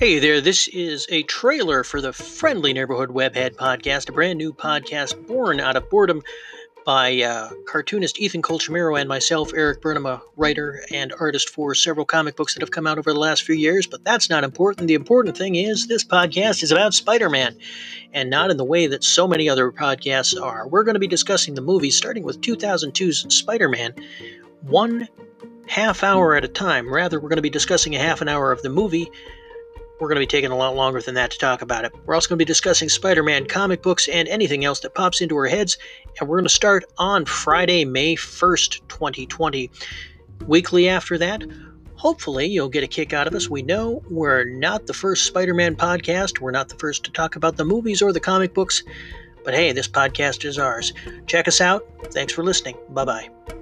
Hey there, this is a trailer for the Friendly Neighborhood Webhead podcast, a brand new podcast born out of boredom by uh, cartoonist Ethan Colchamiro and myself, Erik Burnham, a writer and artist for several comic books that have come out over the last few years. But that's not important. The important thing is this podcast is about Spider Man, and not in the way that so many other podcasts are. We're going to be discussing the movies starting with 2002's Spider Man, one half hour at a time. Rather, we're going to be discussing a half an hour of the movie we're going to be taking a lot longer than that to talk about it. We're also going to be discussing Spider Man comic books and anything else that pops into our heads. And we're going to start on Friday, May 1st, 2020. Weekly after that, hopefully you'll get a kick out of us. We know we're not the first Spider Man podcast, we're not the first to talk about the movies or the comic books. But hey, this podcast is ours. Check us out. Thanks for listening. Bye bye.